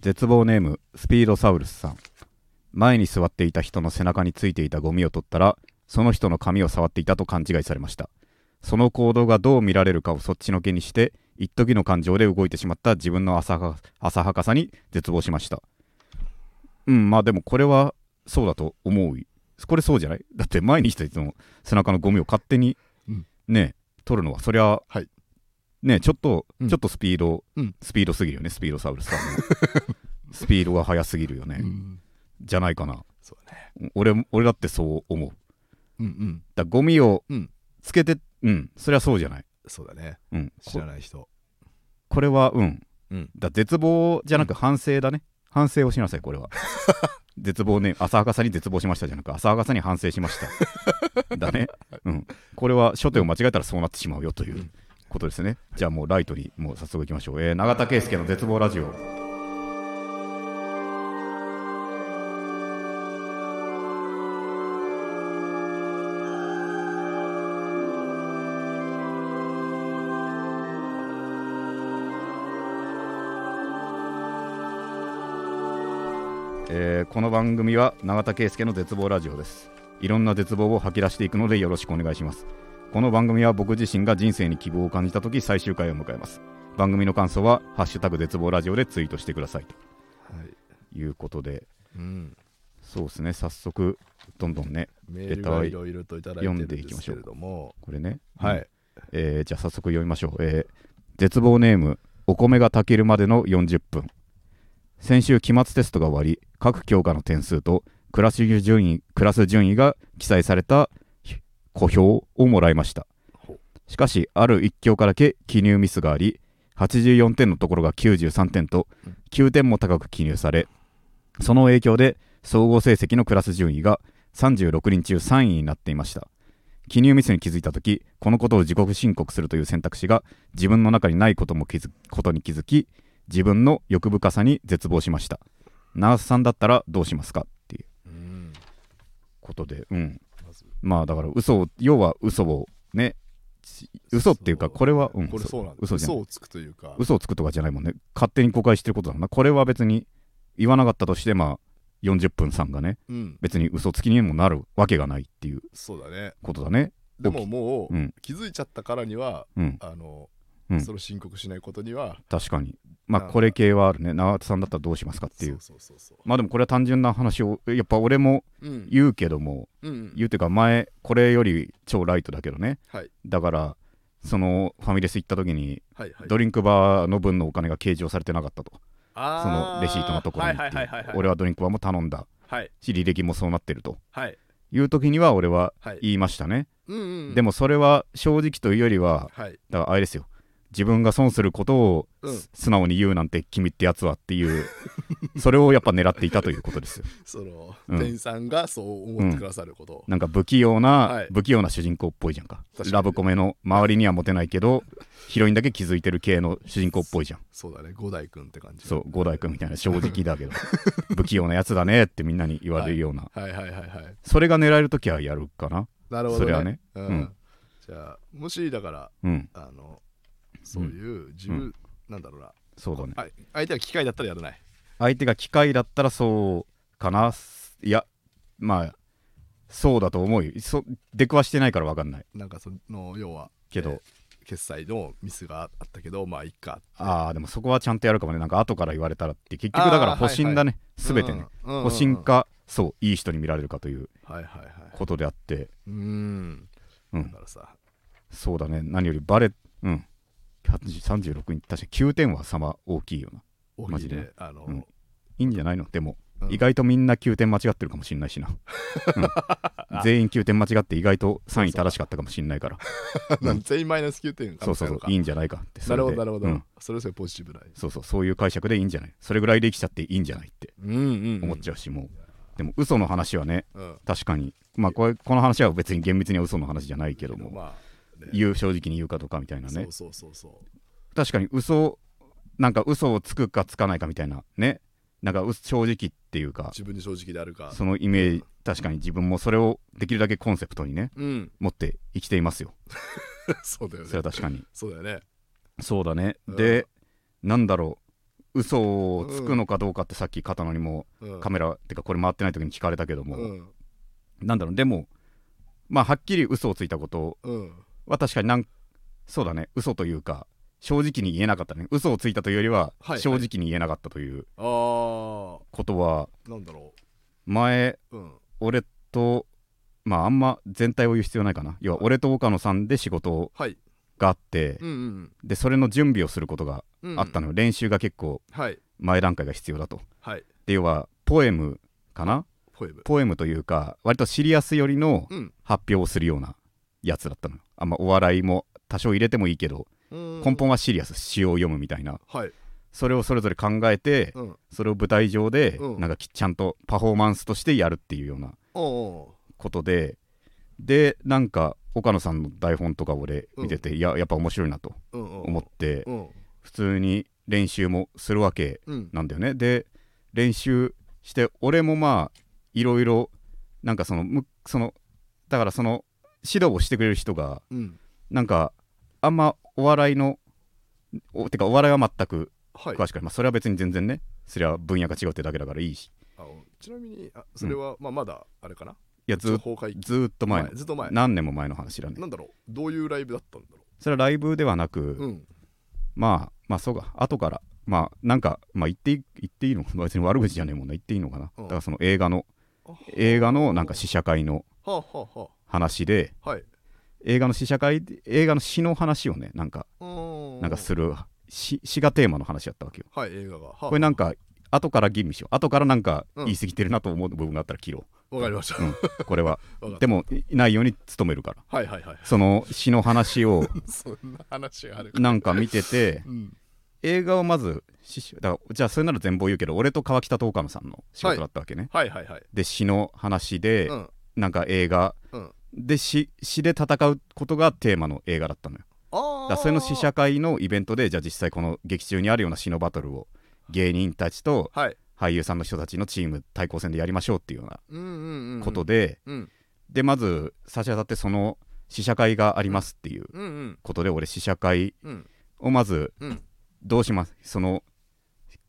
絶望ネームスピードサウルスさん。前に座っていた人の背中についていたゴミを取ったらその人の髪を触っていたと勘違いされました。その行動がどう見られるかをそっちのけにして一時の感情で動いてしまった自分の浅はかさに絶望しました。うんまあでもこれはそうだと思う。これそうじゃない？だって前にした人の背中のゴミを勝手にうん。ね、取るのはそりゃ、はいねちょっと、うん。ちょっとスピード、うん。スピードすぎるよねスピードサウルスさんの。スピードが速すぎるよね、うん。じゃないかな。そうだね。俺俺だってそう思う。うんうん。だゴミをうん。つけてうん。そりゃそうじゃない。そうだね。うん。知らこない人。これはうん、うん。だ絶望じゃなく反省だね、反省をしなさいこれは。絶望ね。浅はかさに絶望しましたじゃなく浅はかさに反省しました。だね。うん。これは初手を間違えたらそうなってしまうよという。うんことですね、じゃあもうライトにもう早速いきましょう、えー、永田圭介の絶望ラジオ。えーこの番組は永田圭介の絶望ラジオです。いろんな絶望を吐き出していくのでよろしくお願いします。この番組は僕自身が人生に希望を感じた時最終回を迎えます。番組の感想は「ハッシュタグ絶望ラジオ」でツイートしてくださいはい。ということで。うん。そうですね。早速どんどんねメールがいろいろといただいてるんですけれども。これね。はい。えーじゃあ早速読みましょう、えー絶望ネームお米が炊けるまでの40分。先週期末テストが終わり各教科の点数とクラス順位クラス順位が記載された小票をもらいました。しかしある1教科だけ記入ミスがあり84点のところが93点とうん。9点も高く記入されその影響で総合成績のクラス順位が36人中3位になっていました。記入ミスに気づいた時このことを自己申告するという選択肢が自分の中にないことも気づことに気づき自分の欲深さに絶望しました。ナースさんだったらどうしますか？っていううんことでうんまあだから嘘を要は嘘をねし嘘っていうかこれは、うん、これそうなんだ。嘘じゃない嘘をつくというか。嘘をつくとかじゃないもんね。勝手に誤解してることだな。これは別に言わなかったとしてまあ40分さんがねうん。別に嘘つきにもなるわけがないっていうそうだねことだねでももううん気づいちゃったからにはうんあのうん。それを申告しないことには確かに。まあこれ系はあるね。永田さんだったらどうしますかっていう。まあでもこれは単純な話をやっぱ俺も言うけどもうん言うていうか前これより超ライトだけどね。はい。だからそのファミレス行った時にはいはい。ドリンクバーの分のお金が計上されてなかったと。あそのレシートのところにはいって俺はドリンクバーも頼んだ。はい。し履歴もそうなってると。はい。いう時には俺ははい。言いましたね。うんうん。でもそれは正直というよりははい。だからあれですよ自分が損することをうん。素直に言うなんて君ってやつはっていうそれをやっぱ狙っていたということですよ。そのうん。店員さんがそう思ってくださること。をなんか不器用な、はい。不器用な主人公っぽいじゃんか。ラブコメの周りにはモテないけどヒロインだけ気づいてる系の主人公っぽいじゃん。そうだね。五代君って感じ。そう五代君みたいな正直だけど。不器用なやつだねってみんなに言われるような、はい。はい。はい。はい。それが狙える時はやるかな。なるほどそれはね。ううんん。じゃあもしだからうん。あのそういう自分なんだろうな。そうだね。あ相手が機械だったらやらない。相手が機械だったらそうかな。いやまあそうだと思うよ。そ出くわしてないから分かんない。なんかその要はけど、えー決済のミスがあったけどまあいっか。ああでもそこはちゃんとやるかもね。なんか後から言われたらって結局だから保身だね、全てね、うんうんうん。保身かそういい人に見られるかというはいはいはい。ことであって。うん。うん。だからさ。そうだね。何よりバレうん36に確か9点は差は大きいよな。マジで。であの、うん。いいんじゃないの？でも、うん。意外とみんな9点間違ってるかもしんないしな、うん。全員9点間違って意外と3位正しかったかもしんないから。全員マイナス9点そうそうそういいんじゃないかって。そなるほどなるほど、うん。それそれポジティブなそうそうそういう解釈でいいんじゃない？それぐらいできちゃっていいんじゃないってうんうん思っちゃうし、もう。でも嘘の話はねうん。確かに。まあこれこの話は別に厳密には嘘の話じゃないけども、まあ、ね。言う正直に言うかとかみたいなね。そうそうそうそ確かに嘘なんか嘘をつくかつかないかみたいなね。なんかう正直っていううか自分に正直であるか。そのイメージ確かに自分もそれをできるだけコンセプトにねうん。持って生きていますよ。そうだよね。それは確かに。そうだよね。そうだね、うん。でなんだろう。嘘をつくのかどうかってさっき片野にもうん。カメラってかこれ回ってない時に聞かれたけども、うん。なんだろう。でもまあはっきり嘘をついたことうんは確かになんそうだね。嘘というか正直に言えなかったね。嘘をついたというよりははい正直に言えなかったというあことはーなんだろ前ううん。俺とまああんま全体を言う必要ないかな。要は俺と岡野さんで仕事はい。があってうんうんでそれの準備をすることがうん。あったのよ。練習が結構はい。前段階が必要だと。はい。で要はポエムかな？ポエム。ポエムというか割とシリアス寄りのうん。発表をするようなやつだったのよ。あんまお笑いも多少入れてもいいけど根根本はシリアス詩を読むみたいな。はい。それをそれぞれ考えてうん。それを舞台上でうん。なんかきちゃんとパフォーマンスとしてやるっていうようなことで。でなんか岡野さんの台本とか俺見てて、いややっぱ面白いなとうんうん。思ってうん。普通に練習もするわけうん。なんだよね。で練習して俺もまあいろいろなんかそのむそのだからその指導をしてくれる人がうん。なんかあんまお笑いのおてかお笑いは全くはい。詳しくない、まあ、それは別に全然ねそれは分野が違うってだけだからいいし。あちなみにあそれはまあまだあれかな？いやずずーっと前の。ずっと前。何年も前の話だね。なんだろう？どういうライブだったんだろそれはライブではなく、ううん。まあまあそうか。後から。まあなんかまあ言ってい言っていいの 別に悪口じゃねえもんな。言っていいのかな、うん。だからその映画のあ映画のなんか試写会のはあはあは話であはい。映画の試写会で映画の詩の話をねなんかななんかする詩詩がテーマの話やったわけよ。はい映画が。はあ。これなんか後から吟味しよう。後からなんかうん。言い過ぎてるなと思う部分があったら切ろわかりました。う、うん、これは。でもいないように努めるから。はいはいはいその詩の話を そんな話があるなんか見ててうん。映画をまずしだからじゃあそれなら全貌言うけど俺と川北と岡野さんの仕事だったわけね、はいはいはい。で詩の話で、うん。なんか映画うんで詩詩で戦うことがテーマの映画だったのよ。あだそれの試写会のイベントでじゃあ実際この劇中にあるような詩のバトルを芸人たちとはい。俳優さんの人たちのチーム対抗戦でやりましょうっていうようなことで、うん。でまず差し当たってその試写会がありますっていうことで俺試写会うん。をまずうん。どうします？その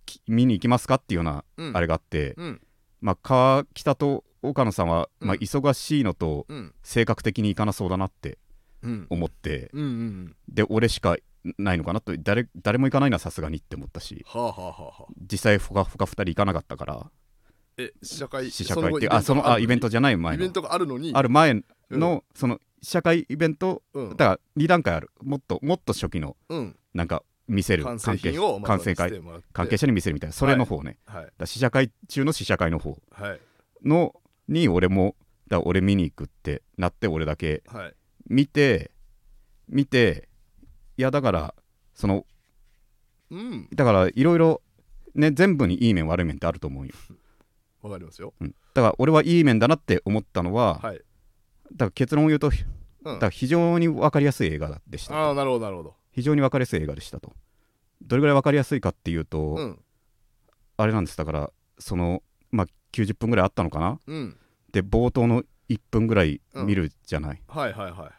き見に行きますかっていうようなうん。あれがあって、うんまあ川北と岡野さんは、まあ、うん忙しいのとうん。性格的に行かなそうだなってうん。思って、うんうんで俺しかないのかなと。誰誰も行かないなさすがにって思ったし。はあはあはあはあ。実際ほかほか2人行かなかったから。え試写会試写会っていうあそのあイベントじゃない前の。イベントがあるのに？ある前の、その試写会イベント？うん。だから2段階ある。もっともっと初期の。うん。なんか見せる完関係成品をまず完成会関係者に見せるみたいな。それの方ね、はい。ら試写会中の試写会の方はい。のに俺もだ俺見に行くってなって俺だけはい。見て見ていやだからそのうん。だからいろいろね全部にいい面悪い面ってあると思うよ、わかりますよ。うん、だから俺はいい面だなって思ったのは、はい。だから結論を言うとだうん。から非常に分かりやすい映画でした。ああなるほどなるほど非常に分かりやすい映画でしたと。どれぐらい分かりやすいかっていうと、うん。あれなんです。だからそのまあ90分ぐらいあったのかな？うん。で冒頭の1分ぐらい見るじゃない、はいはいはい。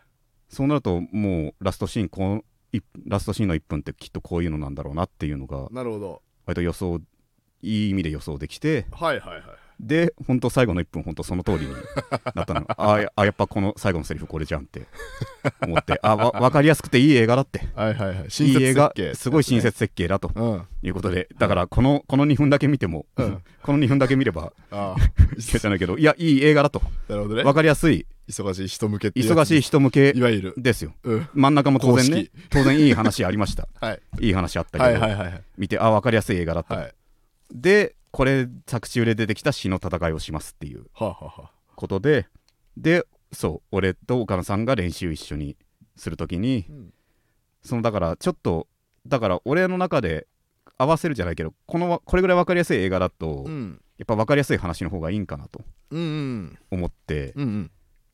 そうなるともうラストシーンこのいラストシーンの1分ってきっとこういうのなんだろうなっていうのがなるほど。割と予想いい意味で予想できてはいはいはいで本当最後の1分本当その通りになったの。あやあやっぱこの最後のセリフこれじゃんって思ってあわ分かりやすくていい映画だって。はいはいはい。いい映画すごい親切設計だとうん。いうことでだからこのこの2分だけ見ても、うん。この2分だけ見ればああ。いけじゃないけどいやいい映画だと。なるほどね。分かりやすい。忙しい人向けっていうやつ。忙しい人向けいわゆる。ですよ。うん。真ん中も当然ね。当然いい話ありました。はい。いい話あったけど、はいはいはいはい。見てあ分かりやすい映画だった、はい。でこれ作中で出てきた詩の戦いをしますっていうはあはあはことででそう俺と岡野さんが練習一緒にするときにうん。そのだからちょっとだから俺の中で合わせるじゃないけどこのこれぐらい分かりやすい映画だと、うん。やっぱ分かりやすい話の方がいいんかなとうんうん思って、うんうん。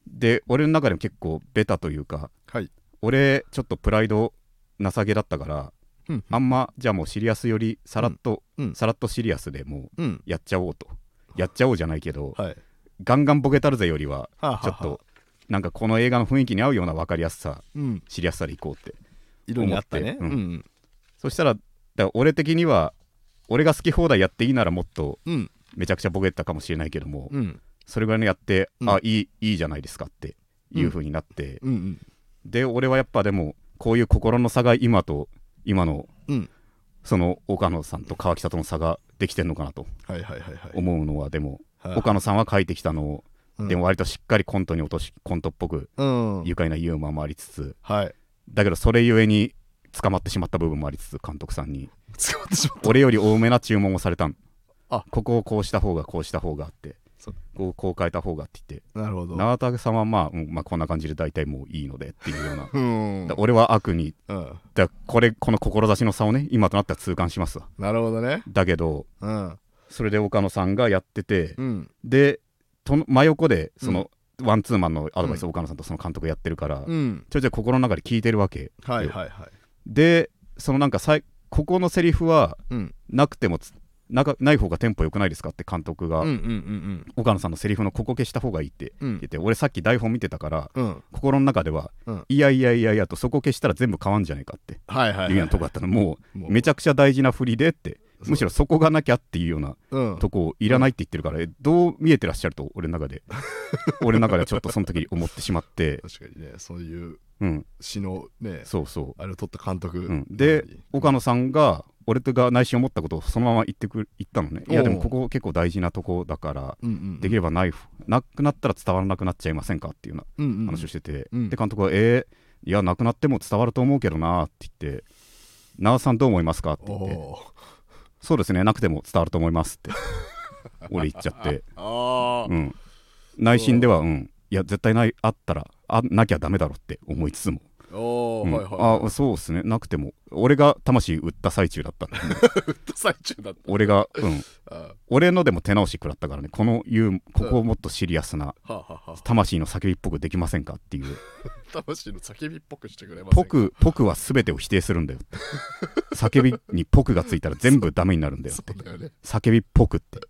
で俺の中でも結構ベタというかはい。俺ちょっとプライド情けだったからうんあんまじゃあもうシリアスよりさらっと、うんうん。さらっとシリアスでもううんやっちゃおうと。やっちゃおうじゃないけど、はい。ガンガンボケたるぜよりはちょっとなんかこの映画の雰囲気に合うような分かりやすさうん。シリアスさでいこうって色にあったね。思って。うん。そしたらだ俺的には俺が好き放題やっていいならもっとうん。めちゃくちゃボケてたかもしれないけども、うん。それぐらいのやって、うん。あいいいいじゃないですかっていう風になって、うんうん。で俺はやっぱでもこういう心の差が今と今のうん。その岡野さんと川北との差ができてんのかなと思うのはでも、はい。岡野さんは書いてきたのを、うん。でも割としっかりコントに落としコントっぽくうん。愉快なユーモアもありつつはい。だけどそれゆえに捕まってしまった部分もありつつ監督さんに 捕まってしまった。俺より多めな注文をされたん。あ。ここをこうした方がこうした方があってこうこう変えた方がって言って。なるほど。永田さんはまあ、うんまあこんな感じで大体もういいのでっていうような。うん。だ俺は悪に。うん。だこれこの志の差をね今となっては痛感しますわ。なるほどね。だけどうん。それで岡野さんがやってて、うん。でとの真横でその、ワンツーマンのアドバイスを岡野さんとその監督がやってるから、うん。ちょいちょい心の中で聞いてるわけはいはいはい。でそのなんかさいここのセリフはうん。なくてもつなかない方がテンポ良くないですかって監督が、うんうんうん岡野さんのセリフのここ消した方がいいってうん。うん言って、俺さっき台本見てたからうん。心の中では、うん。いやいやいやいやとそこ消したら全部変わんじゃねえかってはいうようなとこあったの。ももう。めちゃくちゃ大事な振りでってむしろそこがなきゃっていうようなうん。とこいらないって言ってるから、えどう見えてらっしゃると俺の中で。俺の中ではちょっとその時に思ってしまって、確かにねそういううん、詩のねそうそう。あれを取った監督うん、で岡野さんが俺とが内心思ったことをそのまま言ってく言ったのね。いやでもここ結構大事なとこだからうんうんできればナイフなくなったら伝わらなくなっちゃいませんかっていうよううんうんな話をしてて、うん。で監督は「えー、いやなくなっても伝わると思うけどな」って言って「長田さんどう思いますか?」って言って。おー「そうですねなくても伝わると思います」って 俺言っちゃって、あうん、内心ではうん。いや絶対ないあったらあなきゃダメだろって思いつつも。あおうんーはいはい。あそうっすね。なくても俺が魂売った最中だったんで打 った最中だった。俺がうん。あ俺のでも手直し食らったからね。この言うここをもっとシリアスな魂の叫びっぽくできませんかっていう。魂の叫びっぽくしてくれませんか？ぽくは全てを否定するんだよ 叫びにぽくがついたら全部ダメになるんだよって。ね。叫びっぽくって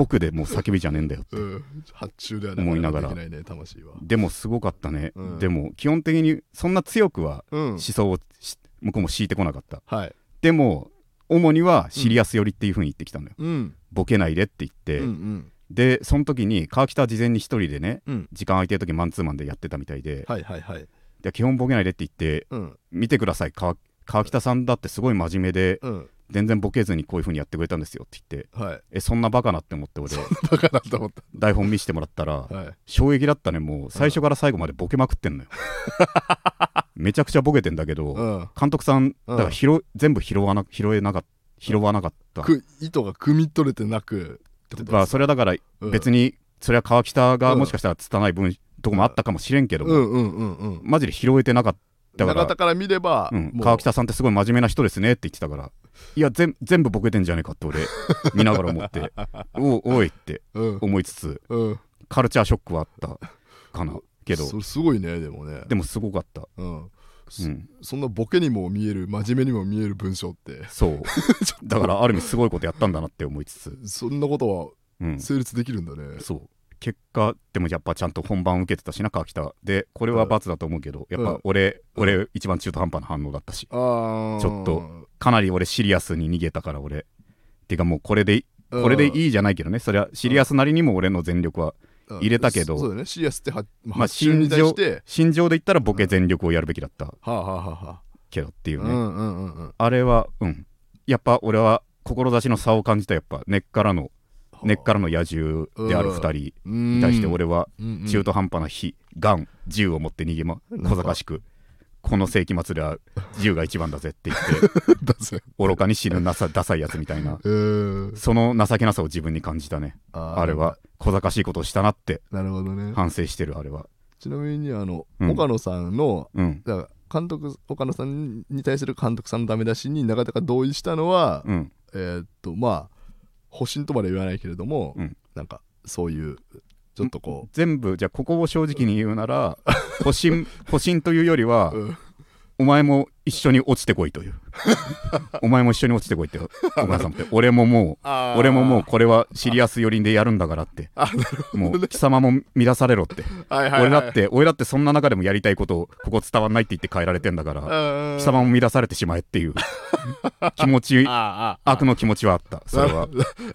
ぽくでもう叫びじゃねえんだよって。うん。発注では思いながら。ね魂は。でもすごかったね、うん。でも基本的にそんな強くはうん。思想をし向こうも敷いてこなかった。はい。でも主にはシリアス寄りっていう風に言ってきたのよ、うん。ボケないでって言って、うんうん。でその時に川北は事前に一人でねうん。時間空いてる時マンツーマンでやってたみたいで、はいはいはい。で基本ボケないでって言ってうん。見てください川川北さんだってすごい真面目でうん全然ボケずにこういう風にやってくれたんですよって言ってはい。えそんなバカなって思って俺。バカだと思っ台本見せてもらったらたはい。衝撃だったね。もう最初から最後までボケまくってんのよ。めちゃくちゃボケてんだけど、うん。監督さんうん。だから拾い全部拾わな拾えなかった拾わなかった、く糸が汲み取れてなくまあそれはだからうん。別にそれは川北がもしかしたら拙い分とこもあったかもしれんけども、うんうんうんうん。マジで拾えてなかったから。中田から見れば、うん、川北さんってすごい真面目な人ですねって言ってたからいや全全部ボケてんじゃねえかって俺 見ながら思って。おおいってうん。思いつつうん。カルチャーショックはあったかなけど。すごいねでもね。でもすごかった、うん。うん、そんなボケにも見える真面目にも見える文章って。そう。だからある意味すごいことやったんだなって思いつつ、そんなことうん。は、成立できるんだね、そう結果でもやっぱちゃんと本番受けてたしな川北。でこれは罰だと思うけどやっぱ俺、うん。俺一番中途半端な反応だったし。ちょっとかなり俺シリアスに逃げたから俺。てかもうこれでこれでいいいじゃないけどね。それはシリアスなりにも俺の全力は入れたけど。そうだね。シリアスっては、まあ、まあ発注に対して、心情で言ったらボケ全力をやるべきだったはあはあはあはけどっていうね、あれはうん。やっぱ俺は志の差を感じたやっぱ根っからの根っからの野獣である2人にに対して俺は中途半端な火ガン銃を持って逃げま小賢しくこの世紀末では銃が一番だぜって言って 愚かに死ぬなさダサいやつみたいなえー、その情けなさを自分に感じたね。あれは小賢しいことをしたなって反省してるあれは。ちなみにあの、うん。岡野さんのうん。監督岡野さんに対する監督さんのダメ出しに中田が同意したのは、うん。えーっとまあ保身とまで言わないけれども、うん。なんかそういうちょっとこ全部じゃあここを正直に言うなら保身保身というよりはう、うんお前も一緒に落ちてこいという。お前も一緒に落ちてこいって岡田さんって。俺ももう俺ももうこれはシリアス寄りでやるんだからって。もう貴様も乱されろって。俺だって俺だってそんな中でもやりたいことをここ伝わんないって言って変えられてんだからうん貴様も乱されてしまえっていう。気持ち悪の気持ちはあった。それは。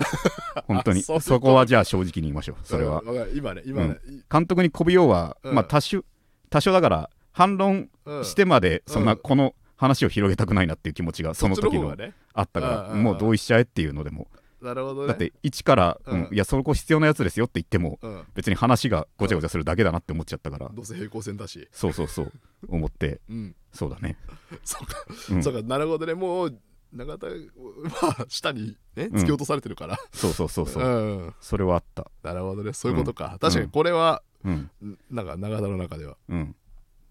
本当に。あそこはじゃあ正直に言いましょう。それは。今ね今ね、監督にこびようはうん。まあ多少多少だから反論うん。してまでそんうなんこの話を広げたくないなっていう気持ちがその時のあったからもう同意しちゃえっていうのでも。なるほどね。だって一からうん。うんいやそこ必要なやつですよって言ってもうん。別に話がごちゃごちゃするだけだなって思っちゃったから。どうせ平行線だし。そうそうそう思って。うん。そうだね。そうか、うん。そうか。なるほどね。もう永田は下にね突き落とされてるから、そうそうそうそう。うん。それはあった。なるほどね。そういうことか、確かにこれは、うん。ん。なんか永田の中では。うん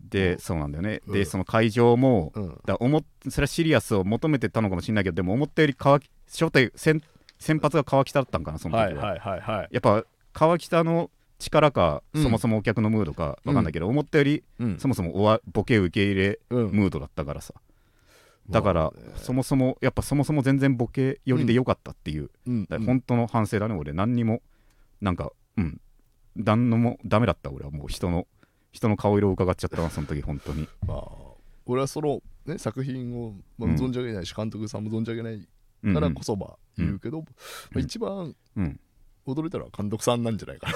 でそうなんだよね。うん。でその会場もうん。だ思っそれはシリアスを求めてたのかもしれないけどでも思ったより川木初手先先発が川北だったんかなその時は、はいはいはいはい。やっぱ川北の力か、うん。そもそもお客のムードかわかんないけど、思ったよりうん。そもそもおわボケ受け入れうん。ムードだったからさ、だから、そもそもやっぱそもそも全然ボケ寄りでよかったっていう、うん。本当の反省だね俺。何にもなんかうん。何のもダメだった俺はもう人の人の顔色を伺っちゃったなその時本当に。まあ俺はその、ね、作品を、まあ、うん存じ上げないし、監督さんも存じ上げないうんからこそまあうん。言うけど、まあ、一番うん。驚いたのは監督さんなんじゃないかな。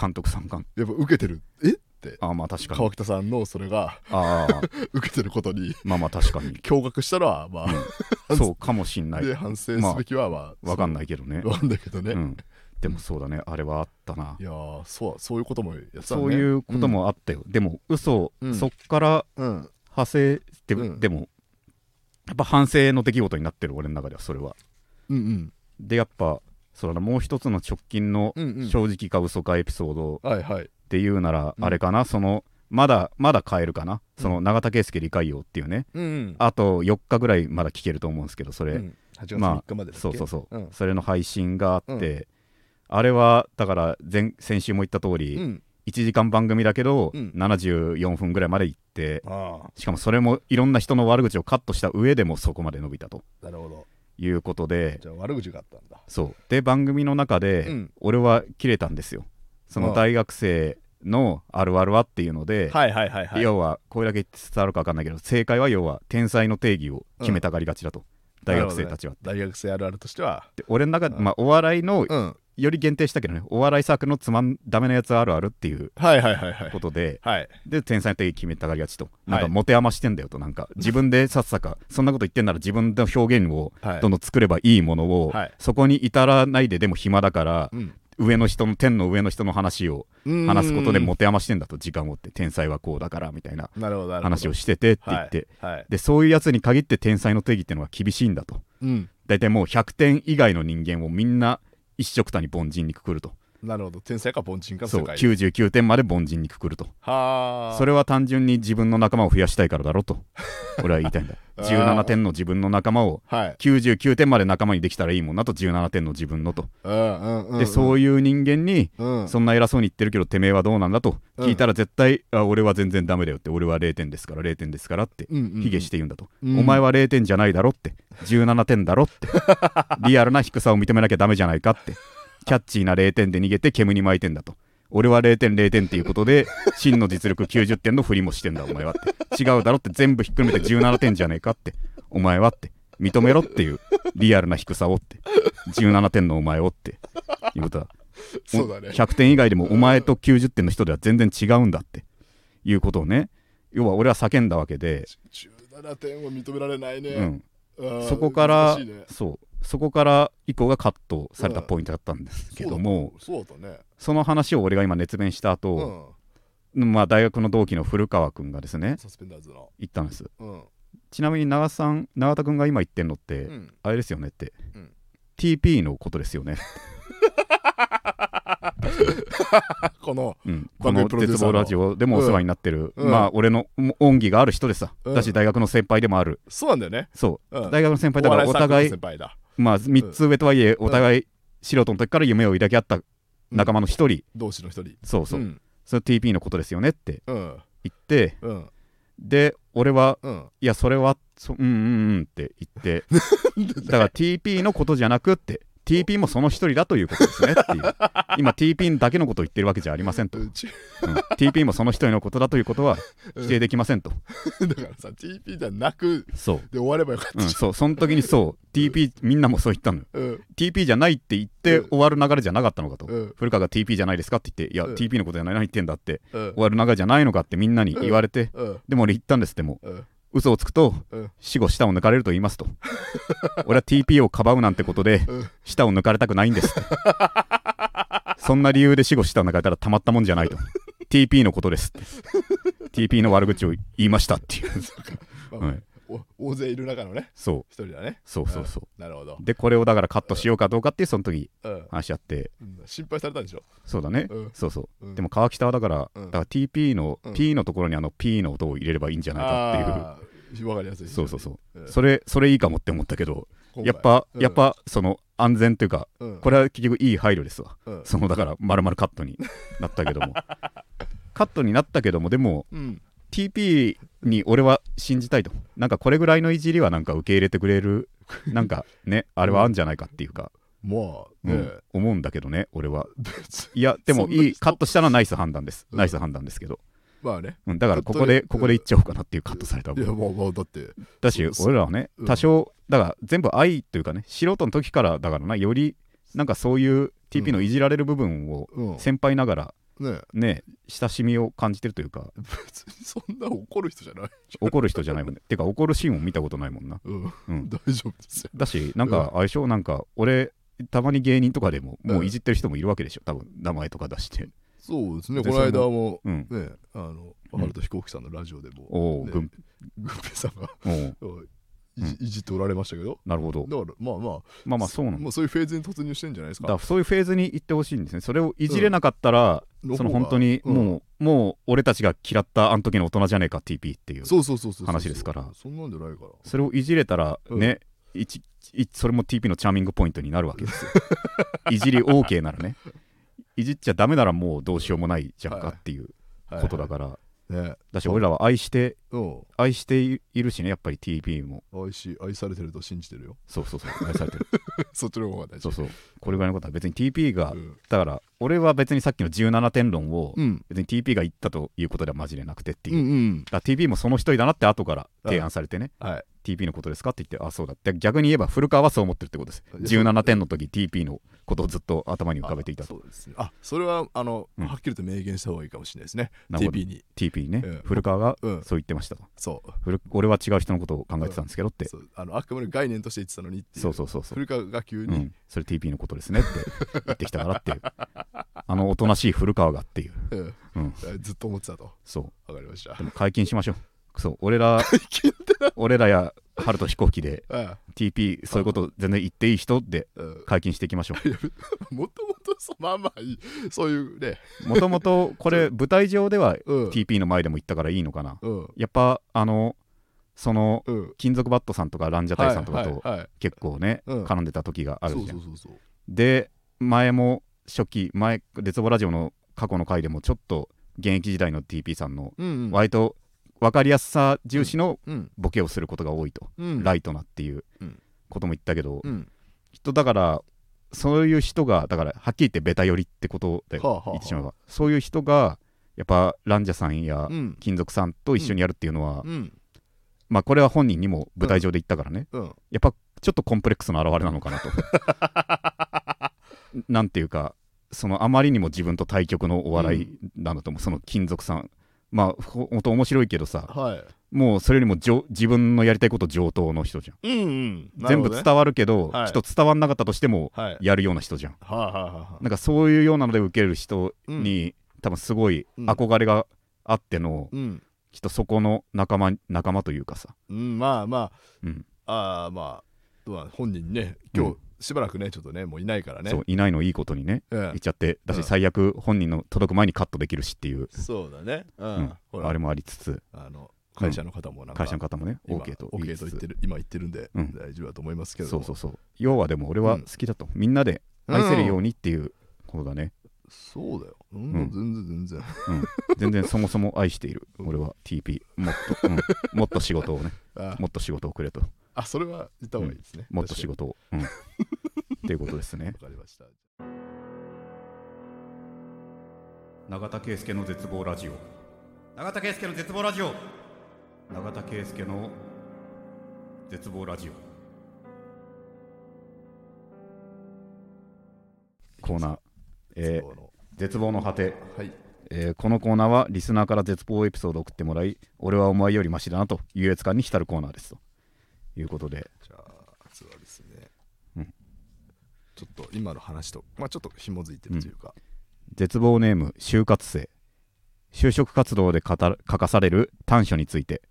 監督さんか。やっぱ受けてる。え？って。ああまあ確かに。川北さんのそれがああ 受けてることにまあまあ確かに。驚愕したのはまあ、そうかもしんない。で反省すべきはまあ、わかんないけどね。わかんないけどね、うんでもそうだね。あれはあったな。いやーそうそういうこともやってた、ね、そういうこともあったよ、でも嘘、うん。そっからうん、うん派生って、うん。でもやっぱ反省の出来事になってる俺の中ではそれは。うんうん。でやっぱそうだなもう一つの直近のうんうん。正直か嘘かエピソードっていうなら、うん。あれかな？そのまだまだ変えるかな、うん。その永田圭介理解用っていうね。うんうん。あと4日ぐらいまだ聞けると思うんですけどそれ、うん。8月まあ3日までだっけ？そうそうそう、うん。それの配信があって、うあれはだから前先週も言った通り、うん。1時間番組だけど、うん。74分ぐらいまで行ってあしかもそれもいろんな人の悪口をカットした上でもそこまで伸びたと。あなるほど。いうことで。じゃあ悪口があったんだ。そう。で番組の中で、うん。俺は切れたんですよ。その大学生のあるあるはっていうので、はいはいはいはい。要はこれだけ伝わるか分かんないけど正解は要は天才の定義を決めたがりがちだと、大学生たちは、大学生あるあるとしては。で俺の中で、うんまあ、お笑いのうんより限定したけどね。お笑いサークルのつまんダメなやつあるあるっていうはいはいはいはい。ことで、はい。で天才の定義決めたがりがちと。なんかはい持て余してんだよと。なんか自分で さっさかそんなこと言ってんなら自分の表現をはい。どんどん作ればいいものを、はい。そこに至らないででも暇だからうん。上の人の天の上の人の話をうん。話すことで持て余してんだと。時間をって天才はこうだからみたいな話をしててって言って、はいはい。でそういうやつに限って天才の定義っていうのは厳しいんだと。うん。大体もう100点以外の人間をみんな一緒くたに凡人にくくると。なるほど。天才か凡人かのそう世界99点まで凡人にくくると。はあ。それは単純に自分の仲間を増やしたいからだろと俺は言いたいんだ。あー。17点の自分の仲間をはい。99点まで仲間にできたらいいもんなと17点の自分のと。うんうんうんでそういう人間にうん。そんな偉そうに言ってるけどてめえはどうなんだと聞いたら絶対あ俺は全然ダメだよって俺は0点ですから0点ですからってうんうんうん。卑下して言うんだと。うん。お前は0点じゃないだろって17点だろって リアルな低さを認めなきゃダメじゃないかってキャッチーな0点で逃げて煙に巻いてんだと。俺は0点0点っていうことで 真の実力90点の振りもしてんだお前はって。違うだろって全部ひっくるめて17点じゃねえかって。お前はって。認めろっていう。リアルな低さをって。17点のお前をって。いうことだそうだね。100点以外でもお前と90点の人では全然違うんだって。いうことをね。要は俺は叫んだわけで、17点を認められないね。うん、そこから、ね。そうそこから以降がカットされたポイントだったんですけども、その話を俺が今熱弁したそうだ後、ねまあ、大学の同期の古川君がですねうんサスペンダーズの。言ったんです。うん。ちなみに長さん永田君が今言ってんのって、うん。あれですよねって、うん。TP のことですよね、このうん、この絶望ラジオでもお世話になってる、うん。まあ俺の恩義がある人でさ、うん。だし大学の先輩でもある。そうなんだよね。そう、うん。大学の先輩だからお互い先輩だまあ3つ上とはいえお互い素人の時から夢を抱き合った仲間の一人、同士の一人。そうそう、ん。それ TP のことですよねってうん言って。うん。で俺はうん。いやそれはそうんうんうんって言って。だから TP のことじゃなくって TP もその一人だということですねっていう。今 TP だけのことを言ってるわけじゃありませんと、うん。TP もその一人のことだということは否定できませんと、だからさ TP じゃなくそう。で終わればよかっうん、そう。その時にそう。TP みんなもそう言ったのよ。うん。TP じゃないって言ってうん。終わる流れじゃなかったのかと、うん。古川が TP じゃないですかって言っていや、うん。TP のことじゃない何言ってんだってうん。終わる流れじゃないのかってみんなに言われて、うん。でも俺言ったんですってもうん嘘をつくとうん。死後舌を抜かれると言いますと。俺は TP をかばうなんてことでうん。舌を抜かれたくないんです。ってそんな理由で死後舌を抜かれたらたまったもんじゃないと。TP のことですって。TP の悪口を言いましたっていう、はい、お大勢いる中のねそう。一人だね。そうそうそう。うん。なるほど。でこれをだからカットしようかどうかっていうその時うん。話し合って。うん心配されたんでしょ？そうだね、うん。そうそう、うん。でも川北はだから、うん。だから TP の、うん。P のところにあの P の音を入れればいいんじゃないかっていう。わかりやすいそうそうそう、うん。それそれいいかもって思ったけどやっぱ、うんやっぱその安全というかうん。これは結局いい配慮ですわ。うん。そのだから丸々カットになったけども。カットになったけどもでもうん TP に俺は信じたいと。なんかこれぐらいのいじりはなんか受け入れてくれる なんかねあれはあるんじゃないかっていうか、まあうん。ね思うんだけどね俺は。別いやでもいいカットしたらナイス判断です、うん。ナイス判断ですけど、まあね。うん、だからここでここで言っちゃおうかなっていうカットされたいやまあまあだって。だし俺らはねうん。多少だから全部愛というかね素人の時からだからなよりなんかそういう TP のいじられる部分をうん。先輩ながらね。ね親しみを感じてるというか。別にそんな怒る人じゃない。怒る人じゃないもんね。てか怒るシーンを見たことないもんな。うん。うん。大丈夫ですよ。だしなんか相性なんか俺たまに芸人とかでももういじってる人もいるわけでしょ。多分名前とか出して。そうですね。でこの間もうん。ねあの原田飛行機さんのラジオでもねおおぐんグンペイさんが いじっておられましたけど。なるほど。だからまあまあ。まあまあそうなのもうそういうフェーズに突入してんじゃないですだかからそういうフェーズに行ってほしいんですね。それをいじれなかったら、その本当にうん。もう、もう俺たちが嫌ったあの時の大人じゃねえか TP っていう話ですから。そんなんじゃないから。それをいじれたらうん。ね、一一それも TP のチャーミングポイントになるわけですよ。いじり OK ならね。いじっちゃダメならもうどうしようもないじゃんかっていうことだから、らねだし俺らは愛してうん愛しているしねやっぱり TP も。愛し愛されてると信じてるよ。そうそうそう愛されてる。そっちの方が大事。そうそう。これぐらいのことは別に TP が、うん。だから俺は別にさっきの17点論を、うん。別に TP が言ったということではマジでなくてっていう。う、んうんだ TP もその一人だなって後から提案されてね、はい。TP のことですかって言ってあそうだって。逆に言えば古川はそう思ってるってことです。いや17点の時 TP のことをずっと頭に浮かべていたと。あそうですね。あそれはあのうん。はっきりと明言した方がいいかもしれないですね。TP に。TP ね、うん。古川がうん。そう言ってましたと。そう。古俺は違う人のことを考えてたんですけどって、そう。あのあくまで概念として言ってたのにそうそうそうそう。古川が急に。うん、それ TP のことですねって 言ってきたからっていう。あのおとなしい古川がっていう、うん。うん、ずっと思ってたと。そう。わかりました。でも解禁しましょうそう俺ら 俺らや春と飛行機であ TP そういうこと全然言っていい人であうん。解禁していきましょもともとそうまあまあいい。そういうね。うもともとこれ 舞台上ではうん。TP の前でも言ったからいいのかな。うん。やっぱあのそのうん。金属バットさんとかランジャタイさんとかとはいはいはい。結構ねうん。絡んでた時があるじゃん。そうそうそうそう。で前も初期前レツボラジオの過去の回でもちょっと現役時代の TP さんのうんうん。割と分かりやすさ重視のうん。ボケをすることが多いと、うん。ライトなっていううん。ことも言ったけど、うん。きっとだからそういう人がだからはっきり言ってベタ寄りってことではあはあはあ。言ってしまえば、そういう人がやっぱランジャさんやうん。金属さんと一緒にやるっていうのは、うん。まあこれは本人にも舞台上で言ったからね、うん。やっぱちょっとコンプレックスの表れなのかなと。なんていうかそのあまりにも自分と対極のお笑いなんだと思う、その金属さんまあほほんと面白いけどさはい。もうそれよりもじょ自分のやりたいこと上等の人じゃん、うんうん。全部伝わるけど、はい。きっと伝わんなかったとしてもはい。やるような人じゃん。はいはいはなんかそういうようなので受ける人に、多分すごいうん。憧れがあっての、いうん。きっとそこの仲間仲間というかさ、うんまあまうん。ああーまあまあ本人ね今う日しばらくねちょっとねもういないからね。そういないのいいことにねええ。言っちゃってだし、うん。最悪本人の届く前にカットできるしっていう、そうだね。ううん。あれもありつつ。あの会社の方もなんか会社の方もね今 OK と OK と言ってる今言ってるんでうん。大丈夫だと思いますけどそうそうそう。要はでも俺は好きだと、みんなで愛せるようにっていうことだね、そうだよ、うん。うん。全然全然。うん、全然そもそも愛している。俺は TP もっと、うん、もっと仕事をね。あ。もっと仕事をくれとあそれは言った方がいいですね、もっと仕事を、うん、っていうことですね。わかりました。永田圭介の絶望ラジオ。永田圭介の絶望ラジオ。永田圭介の絶望ラジオ。コーナー、えー絶望の果て、はい。えーこのコーナーはリスナーから絶望エピソードを送ってもらい俺はお前よりマシだなと優越感に浸るコーナーですということで。じゃあ次はですね、うん。ちょっと今の話とまあちょっと紐づいてるというか、絶望ネーム就活生。就職活動で書かされる短所について。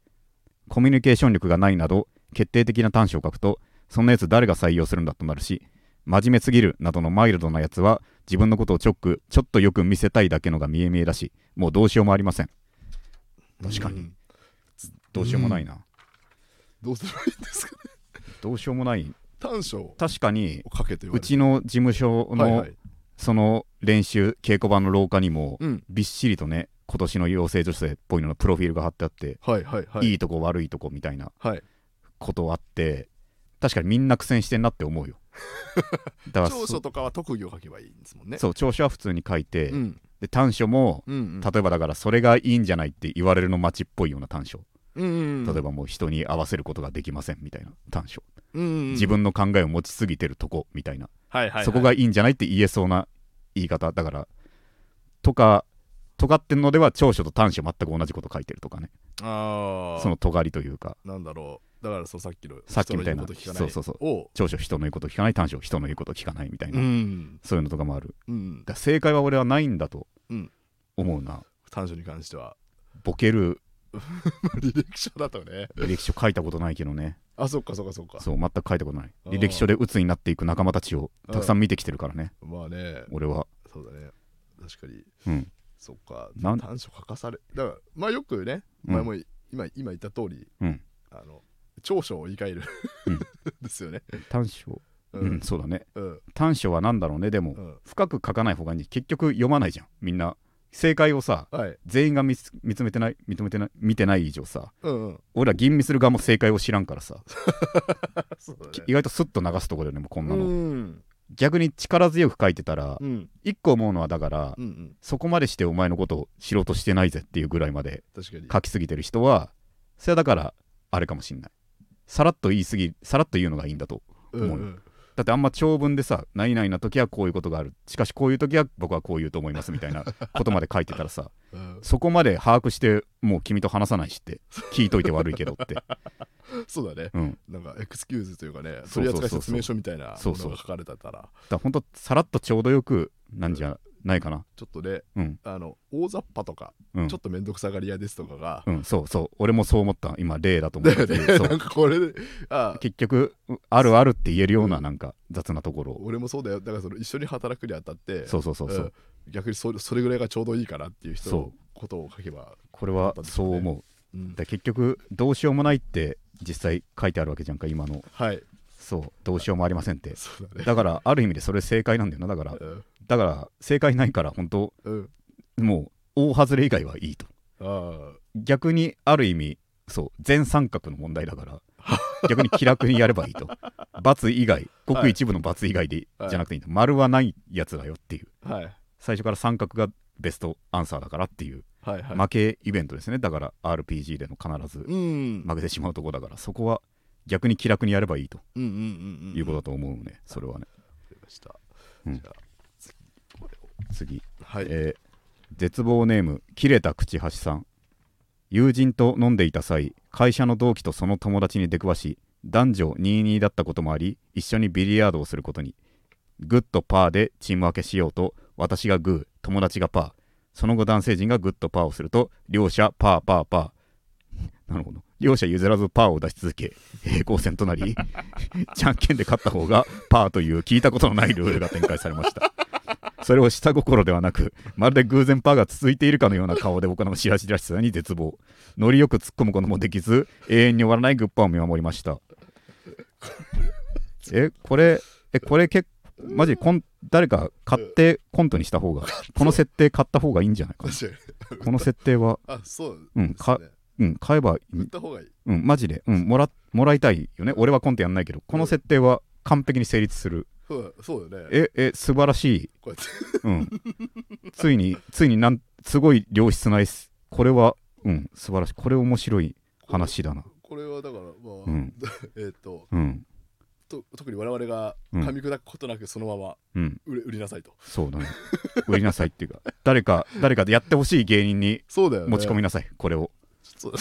コミュニケーション力がないなど決定的な短所を書くとそんなやつ誰が採用するんだとなるし真面目すぎるなどのマイルドなやつは自分のことをちょっくちょっとよく見せたいだけのが見え見えだしもうどうしようもありません。確かに。うん。どうしようもないな、どうすればいいんですかね？どうしようもない。短所を確かにかけてうちの事務所のはいはい。その練習稽古場の廊下にもうん。びっしりとね今年の養成女性っぽいののプロフィールが貼ってあってはいはいはい。いいとこ悪いとこみたいなはい。ことあって確かにみんな苦戦してんなって思うよ。だからそ長所とかは特技を書けばいいんですもんね。そう長所は普通に書いて、うん。で短所もうんうん。例えばだからそれがいいんじゃないって言われるの待ちっぽいような短所例えばもう人に合わせることができませんみたいな短所。うんうん。自分の考えを持ちすぎてるとこみたいな。そこがいいんじゃないって言えそうな言い方。だからとか尖ってんのでは長所と短所全く同じこと書いてるとかね。ああその尖りというか。なんだろう。だからそうさっきのさっきみたいな。そうそうそう。を長所人の言うこと聞かない短所人の言うこと聞かないみたいな、うん。そういうのとかもある。うん。だ正解は俺はないんだとうん。思うな、短所に関しては。ボケる履歴書だとね。履歴書書いたことないけどね。あそっかそっかそっか。そう全く書いたことない。履歴書で鬱になっていく仲間たちをたくさん見てきてるからね。まあね。俺は。そうだね。確かに。うん。そっか。短所書かされだからまあよくねうん。前も今今言った通りうん。あの長所を言い換える。うん。ですよね。短所。ううん、そうだね。うん。短所は何だろうね。でも、うん。深く書かない方がいい。結局読まないじゃん。みんな正解をさはい。全員が見つ見つめてない認めてない見てない以上さうんうん。俺ら吟味する側も正解を知らんからさ、ね。意外とスッと流すところでねもうこんなの、うん逆に力強く書いてたらうん。一個思うのはだから、うんうん。そこまでしてお前のことを知ろうとしてないぜっていうぐらいまで書きすぎてる人はそれはだからあれかもしんない。さらっと言いすぎさらっと言うのがいいんだとうん思うよだってあんま長文でさ「何々な時はこういうことがある。しかしこういう時は僕はこう言うと思います」みたいな ことまで書いてたらさうん。そこまで把握してもう君と話さないしって聞いといて悪いけどって、そうだね。うん、なんかエクスキューズというかねそうそうそうそう。取扱説明書みたいなもそうそうのが書かれてたら。だからほんとさらっとちょうどよくなんじゃないかな。ちょっとねうん。あの大雑把とかうん。ちょっと面倒くさがり屋ですとかが。うんそうそう。俺もそう思った。今例だと思った。だよね。そう。なんかこれであ結局あるあるって言えるようななんか雑なところを。俺もそうだよ。だからその一緒に働くにあたってそうそうそうそう、うん。逆にそれそれぐらいがちょうどいいかなっていう人のことを書けば。これはそう思う。うん。だ結局どうしようもないって実際書いてあるわけじゃんか今の。はい。そう。どうしようもありませんって。だね。だからある意味でそれ正解なんだよなだから。うんだから正解ないから本当うん。もう大外れ以外はいいと。あ逆にある意味そう全三角の問題だから 逆に気楽にやればいいと×以外ごく一部の×以外で、はい。じゃなくていいんだ丸はないやつだよっていう。あはい。最初から三角がベストアンサーだからっていうはいはい。負けイベントですね。だから RPG での必ずうん負けてしまうとこだから。そこは逆に気楽にやればいいということだと思うねそれはね。わかりました。うん。じゃあ次。はい。えー絶望ネーム切れた口橋さん。友人と飲んでいた際会社の同期とその友達に出くわし男女22だったこともあり一緒にビリヤードをすることに。グッとパーでチーム分けしようと私がグー友達がパー。その後男性陣がグッとパーをすると両者パーパーパー。なるほど。両者譲らずパーを出し続け平行線となりじゃんけんで勝った方がパーという聞いたことのないルールが展開されました それを下心ではなくまるで偶然パーが続いているかのような顔で行う白々しさに絶望。ノリよく突っ込むこともできず永遠に終わらないグッパーを見守りました。えこれえこれけマジコン誰か買ってコントにした方がこの設定買った方がいいんじゃないかな。この設定はあそう。うんですね。うん買えば売った方がいい。うんマジで。うんもらもらいたいよね。俺はコントやんないけどこの設定は完璧に成立するそうだそうだよね。ええ素晴らしい。こうやって。うん。ついについになんすごい良質な S これはうん素晴らしい。これ面白い話だな。これはだからまあ、うん。えっとうん。と特に我々がうん。噛み砕くことなくそのままうん。売れ売りなさいと。そうだね。売りなさいっていうか誰か誰かでやってほしい芸人に そうだよね。持ち込みなさいこれを、そう。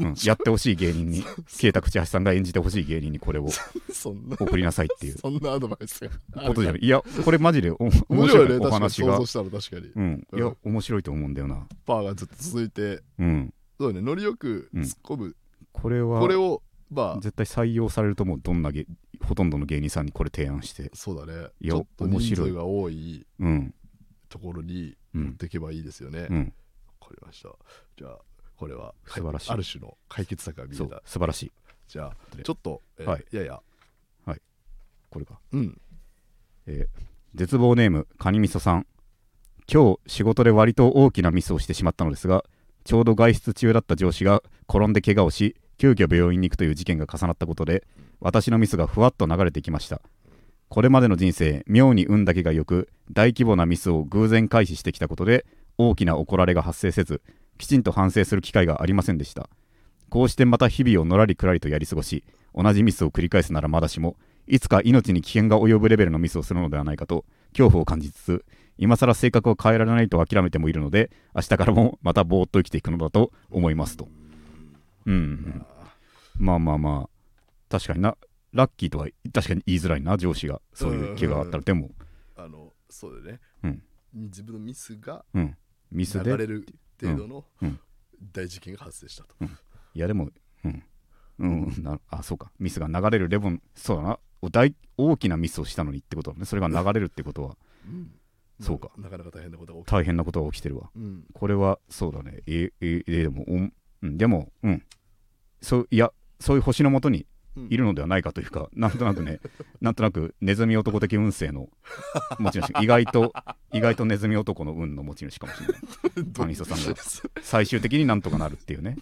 うん、やってほしい芸人に啓太口橋さんが演じてほしい芸人にこれを送りなさいっていう。そんなアドバイスが。ことじゃない。いやこれマジでお面面白いね確かに。話が。想像したら確かに。うん。いや面白いと思うんだよな。パーがずっと続いて。うん。そうだねノリよく突っ込む、これはこれをまあ。絶対採用されると思うどんなげほとんどの芸人さんにこれ提案して。そうだね。いやちょっと人面白い数が多いうん。ところにうんできばいいですよね。わ、うん。かりました。じゃあこれは。素晴らしい。ある種の解決策が見えた。素晴らしい。じゃあで。ちょっと、えーはい。いや。い。やこれか。うん。えー絶望ネームカニみそさん。今日仕事で割と大きなミスをしてしまったのですがちょうど外出中だった上司が転んで怪我をし急遽病院に行くという事件が重なったことで私のミスがふわっと流れてきました。これまでの人生妙に運だけが良く大規模なミスを偶然回避してきたことで大きな怒られが発生せずきちんと反省する機会がありませんでした。こうしてまた日々をのらりくらりとやり過ごし同じミスを繰り返すならまだしもいつか命に危険が及ぶレベルのミスをするのではないかと恐怖を感じつつ今更性格を変えられないと諦めてもいるので明日からもまたぼーっと生きていくのだと思いますと。うん、うん、まあまあまあ。確かにな。ラッキーとは確かに言いづらいな上司が。そういう怪我があったら。でも。あのそうだよね、うん。自分のミスがうん。ミスで。流れる程度のうん。うん。大事件が発生したと、いやでもうん。うん。なあそうか。ミスが流れるレボンそうだな。大大きなミスをしたのにってことだね。それが流れるってことは。うん。そうか。なかなか大変なことが起き大変なことが起きてるわ。うん。これはそうだね。えええでもおんうん。でもうん。そういやそういう星のもとにうんいるのではないかというか、なんとなくねなんとなくネズミ男的運勢の持ち主。意外と意外とネズミ男の運の持ち主かもしれない。カニソさんが。最終的になんとかなるっていうね。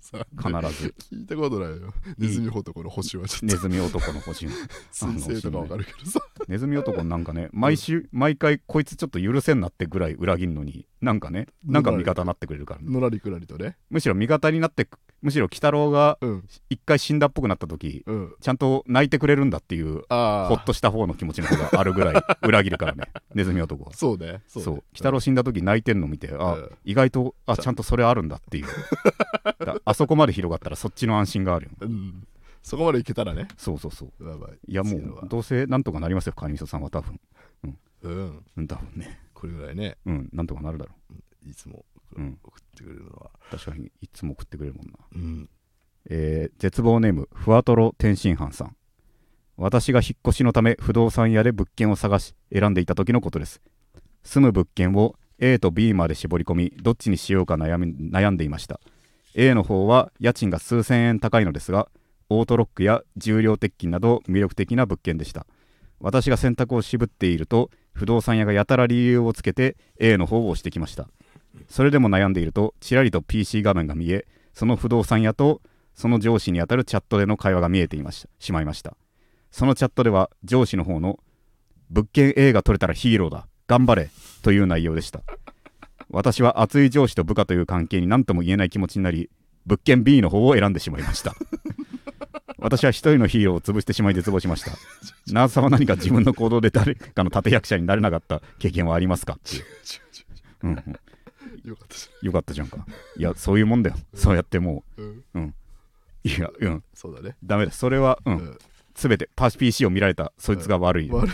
さ必ず。聞いたことないよ。ネズミ男の星はちょっと。ネズミ男の星。の先生とかわかるけどさ。ネズミ男なんかね毎週毎回こいつちょっと許せんなってぐらい裏切るのになんかねなんか味方になってくれるからね。のらりくらりとね。むしろ味方になってむしろ鬼太郎がうん。一回死んだっぽくなった時うん。ちゃんと泣いてくれるんだっていうああほっとした方の気持ちの方があるぐらい 裏切るからね。ネズミ男は。そうね。そう。ね。鬼太郎死んだ時泣いてんの見てあ、うん。意外とあちゃん。とそれあるんだっていう。だあそこまで広がったらそっちの安心があるよ。うん。そこまでいけたらね。そうそうそう。やばい。いやもうどうせなんとかなりますよカニミソさんは多分。うん。うん。多分ね。これぐらいね。うんなんとかなるだろいつもうん。送ってくれるのは。う確かにいつも送ってくれるもんな。うん。えー絶望ネームふわとろ天津飯さん。私が引っ越しのため不動産屋で物件を探し選んでいた時のことです。住む物件を A と B まで絞り込みどっちにしようか悩み悩んでいました。A の方は家賃が数千円高いのですがオートロックや重量鉄筋など魅力的な物件でした。私が選択を渋っていると不動産屋がやたら理由をつけて A の方を押してきましたそれでも悩んでいるとちらりと PC 画面が見えその不動産屋とその上司にあたるチャットでの会話が見えていましたしまいました。そのチャットでは上司の方の物件 A が取れたらヒーローだ頑張れという内容でした。私は熱い上司と部下という関係に何とも言えない気持ちになり物件 B の方を選んでしまいました。私は一人のヒーローを潰してしまい絶望しました。ナースさんは何か自分の行動で誰かの立役者になれなかった経験はありますか？っていう、うん、よかったじよかったじゃんか。いやそういうもんだよ。そうやってもゃん。うん。ういやうん。そうだね。ダメだ。それはううん。んすべてパス PC を見られたそいつが悪い、こ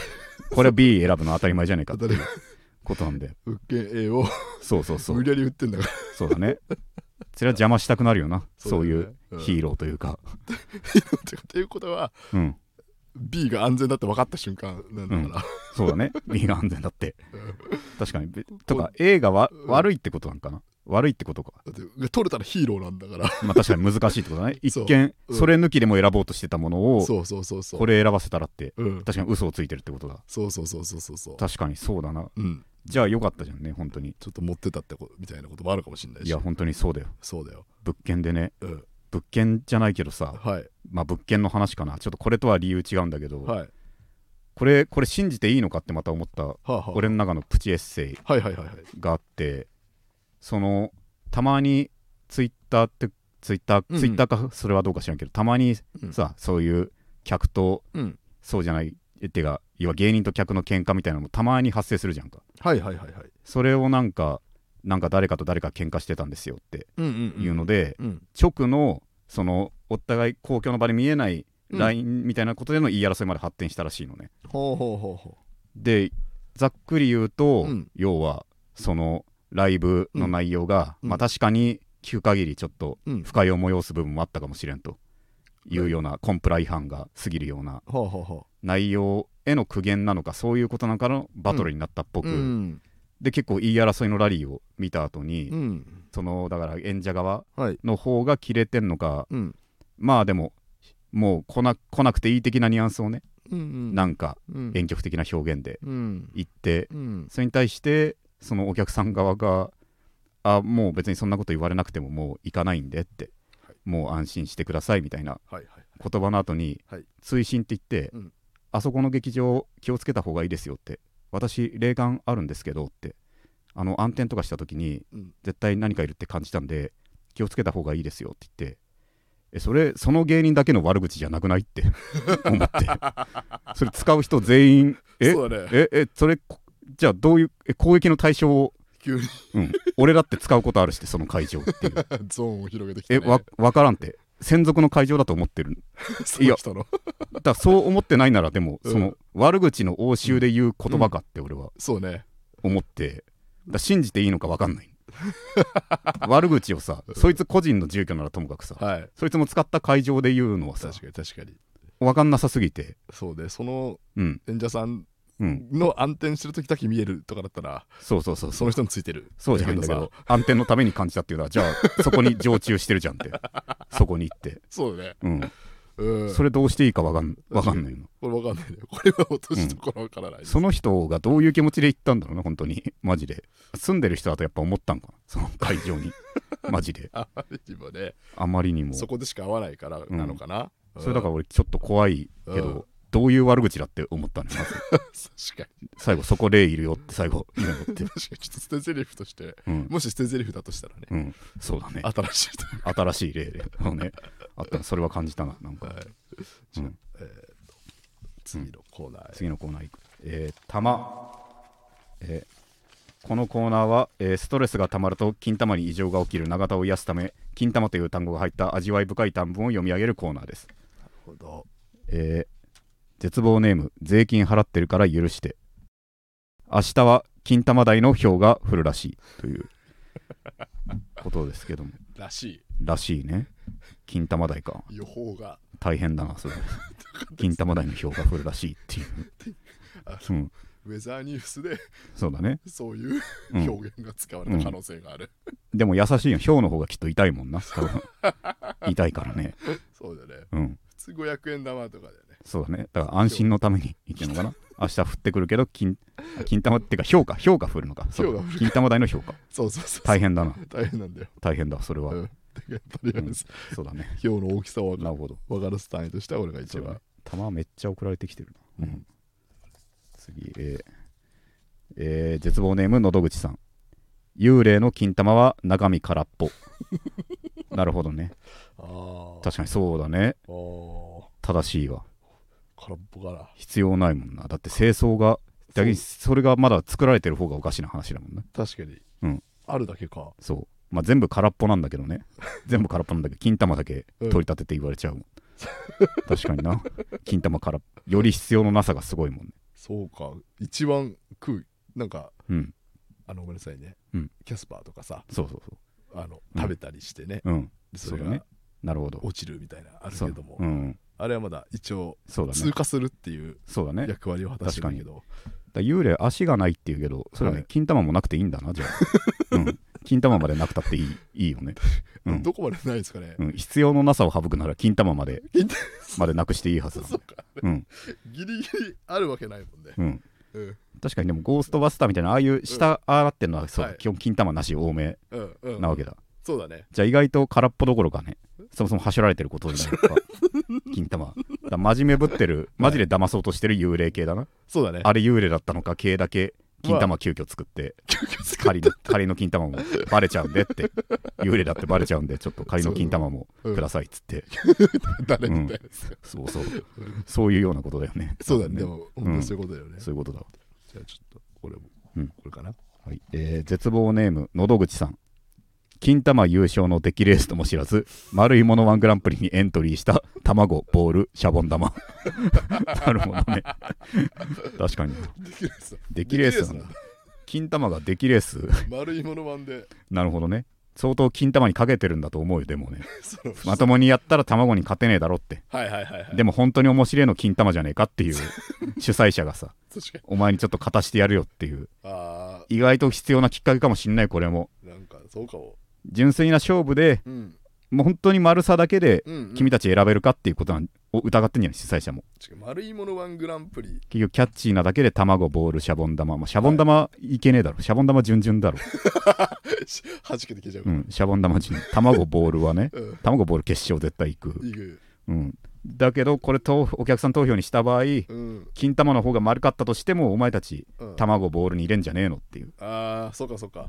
れは B 選ぶの当たり前じゃねえかっていうことなんで。物件 A を。そうそうそう。無理やり売ってんだから。そうだね。それは邪魔したくなるよな。そそうういうヒーローというか。っていうことはうん B が安全だって分かった瞬間なんだから、そうだね。B が安全だって。確かに。べとかこ A がわうん。悪いってことなんかな？悪いってことか。だって取れたらヒーローなんだから。まあ確かに難しいってことだね。一見うん。それ抜きでも選ぼうとしてたものをそうそうそうそう。これ選ばせたらってうん。確かに嘘をついてるってことだ。そうそうそうそうそうそう。確かにそうだな。うん。じゃあよかったじゃんね本当に。ちょっと持ってたってことみたいなこともあるかもしれないし。いや本当にそうだよそうだよ物件でねうん物件じゃないけどさはいまあ物件の話かな。ちょっとこれとは理由違うんだけど、はい。これこれ信じていいのかってまた思ったはあはあ俺の中のプチエッセイはいはいはいはい。があってそのたまにツイッターってツイッター、うんうん。ツイッターかそれはどうか知らんけどたまにうん。さ、そういう客とうん。そうじゃないってか要は芸人と客の喧嘩みたいなのもたまに発生するじゃんか。はいはいはいはい。それをなんかなんか誰かと誰か喧嘩してたんですよってうんうんうん。いうので、うん。直のそのお互い公共の場で見えないうん。LINE みたいなことでの言い争いまで発展したらしいのね。ほうほうほうほでざっくり言うと、うん。要はそのライブの内容が、うん。まあ確かに聞く限りちょっとううん。不快を催す部分もあったかもしれんと。いうようなコンプラ違反が過ぎるようなほうほうほ内容への苦言なのかそういうことなんかのバトルになったっぽうく、うん。で結構言い争いのラリーを見た後に、うん。そのだから演者側はい。の方が切れてんのかうんまあでももう来な来なくていい的なニュアンスをね、うんうん。なんかうん。婉曲的な表現でうん。言ってうん。それに対してそのお客さん側があもう別にそんなこと言われなくてももう行かないんでって、はい。もう安心してくださいみたいな言葉の後に、はい。追伸って言って、うん。あそこの劇場気をつけた方がいいですよって私霊感あるんですけどってあの暗転とかした時にうん。絶対何かいるって感じたんで気をつけた方がいいですよって言ってえそれその芸人だけの悪口じゃなくないって？思って。それ使う人全員？え？そうだね。ええそれこじゃあどういうえ攻撃の対象を、急に。うん、俺だって使うことあるしてその会場っていう。ゾーンを広げてきてえわ分からんって。専属の会場だと思ってる その人の。だそう思ってないならでも、うん。その悪口の応酬で言う言葉かって俺はそうね。思って、だ信じていいのか分かんない 悪口をさ、そいつ個人の住居ならともかくさ、はい。そいつも使った会場で言うのはさ確かに確かに。分かんなさすぎて。そうねそのうん。演者さんうん。の暗転してる時だけ見えるとかだったらそうそうそうそう。その人についてる。そうじゃないんだけさど暗転のために感じたっていうのはじゃあそこに常駐してるじゃんって。そこに行って。そうだね。うんうん。それどうしていいか分かんわかんないの。これわかんないね。これは落としどころわからない、その人がどういう気持ちで行ったんだろうな本当に。マジで。住んでる人だとやっぱ思ったんかな。その会場に。マジで。あまりにもね。あまりにも。そこでしか会わないからなのかな、それだから俺ちょっと怖いけど、うんどういう悪口だって思ったのよまず。ら 確かに。最後そこ霊いるよって最後言うのって。確かに。ちょっと捨て台詞としてうん、もし捨て台詞だとしたらね。うん、そうだね。新しいという新しい例で。ね。あったそれは感じたななんか、はい。うん、次のコーナーへ、次のコーナー行く。えー、玉。えーこのコーナーは、えーストレスがたまると金玉に異常が起きる永田を癒すため金玉という単語が入った味わい深い短文を読み上げるコーナーです、なるほど。えー絶望ネーム税金払ってるから許して。明日は金玉台の氷が降るらしいということですけども。らしらしいね。金玉台か。い予報が。大変だなそれ。金玉台の氷が降るらしいっていう、あうん、ウェザーニュースでそうだね。そういううん。表現が使われた可能性がある、でも優しいよ。氷の方がきっと痛いもんな多分。痛いからね。そうだね。うん。普通500円玉とかでねそうだね。だから安心のためにいけるのかな？明日降ってくるけど金金玉っていうか氷か氷が降るのか。そう金玉台の氷かそうそうそう。大変だな。大変なんだよ、大変だそれは、うん、やっぱりあれです。そうだね。表の大きさをなるほど。分かるス単位としては俺が一番。玉めっちゃ送られてきてるな、うん。次えーえー絶望ネームのどぐちさん。幽霊の金玉は中身空っぽ。なるほどね。ああ確かにそうだね。正しいわ空っぽかな必要ないもんな。だって清掃がだけそれがまだ作られてる方がおかしな話だもんね。確かに、うん。あるだけか。そう。まあ全部空っぽなんだけどね。全部空っぽなんだけど金玉だけうん。取り立てて言われちゃうもん、確かにな。金玉空っぽより必要のなさがすごいもんね。そうか。一番食う。なんかうん。あのごめんなさいね、うん。キャスパーとかさ。そうそうそあのうん食べたりしてね、ううん。でそれそうだね。がなるほど。落ちるみたいなあるけども、うんあれはまだ一応通過するっていう役割を果たしてるけど、ら幽霊足がないっていうけどそれはね、はい。金玉もなくていいんだなじゃあ、うん、金玉までなくたっていいいいよね、うん。どこまでないですかね、うん、必要のなさを省くなら金玉までまでなくしていいはずだ そうん。ギリギリあるわけないもんね、うん。うん。確かにでもゴーストバスターみたいなああいう下ああってるのはそう、はい基本金玉なし多めなわけだ、そうだね。じゃあ意外と空っぽどころかねそもそも走られてることになるか。金玉。真面目ぶってるマジで騙そうとしてる幽霊系だな、そうだね。あれ幽霊だったのか系だけ金玉急遽作って。仮の仮の金玉もバレちゃうんでって。幽霊だってバレちゃうんでちょっと仮の金玉もう。ん。くださいっつって、誰みたいですよ、そうそう。そういうようなことだよね。そうだね。でも本当そういうことだよね、そういうことだわ。じゃあちょっとこれも、うん。これかな。はい。えー絶望ネームのどぐちさん金玉優勝の出来レースとも知らず丸いものワングランプリにエントリーした卵ボールシャボン玉。なるほどね。確かに。出来レースなんだ。金玉が出来レース。丸いものまんで。なるほどね。相当金玉にかけてるんだと思うよでもね。まともにやったら卵に勝てねえだろって。はいはいはいはい。でも本当に面白いの金玉じゃねえかっていう 主催者がさお前にちょっと勝たしてやるよっていう。あ意外と必要なきっかけかもしんないこれも。ーなんかそうかも純粋な勝負でうん。もう本当に丸さだけでうん、うん、君たち選べるかっていうことを疑ってんじゃない主催者も。丸いものワングランプリ。結局キャッチーなだけで卵ボールシャボン玉、まあ、シャボン玉いけねえだろ。シャボン玉順々だろ、はじけて消えちゃう。うん、シャボン玉順。卵ボールはね。うん。卵ボール決勝絶対行く、いく。うん、だけどこれとお客さん投票にした場合うん。金玉の方が丸かったとしてもお前たちうん。卵ボールに入れんじゃねえのっていう。ああそうかそうか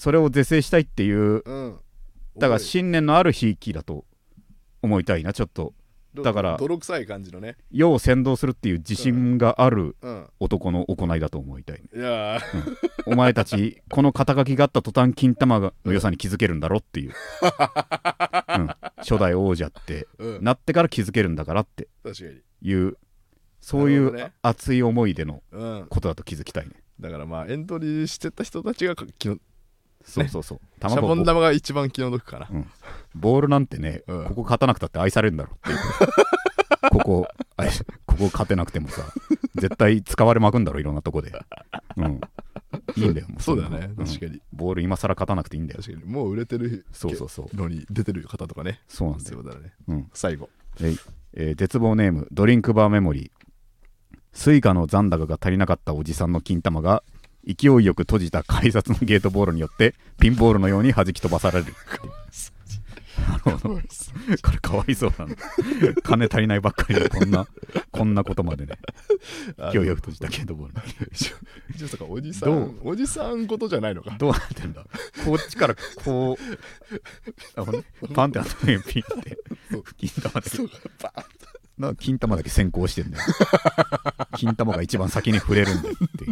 それを是正したいっていううん。だから信念のあるひいきだと思いたいなちょっと。どだから泥臭い感じのね。世を先導するっていう自信があるうん。男の行いだと思いたい、いやー。お前たちこの肩書きがあった途端金玉の良さに気づけるんだろっていう、うん、初代王者ってうん。なってから気づけるんだからって。確かに。いうそういう熱い思いでのうん。ことだと気づきたいね。だからまあエントリーしてた人たちが気のそうそうそう、シャボンボ玉が一番気の毒かな。ボールなんてね、うん。ここ勝たなくたって愛されるんだろっていう ここ愛ここ勝てなくてもさ絶対使われまくんだろいろんなとこで、うん、いいんだよもそうだね。確かに。ボール今更勝たなくていいんだよ。確かに。もう売れてるそうそうそう。のに出てる方とかね。そうなんだよ、そうだね。うん。最後。えいえー絶望ネームドリンクバーメモリー。スイカの残高が足りなかったおじさんの金玉が勢いよく閉じた改札のゲートボールによってピンボールのように弾き飛ばされる。なるほどこれかわいそうな。んだ金足りないばっかりでこんなこんなことまでね。あ勢いよく閉じたゲートボールに。一応さおじさどう？んおじさんことじゃないのか。どうなってんだ？こっちからこうあねパンってあった時にピンって金玉だけそうかバーンな金玉だけ先行してんだよ。金玉が一番先に触れるんだよって。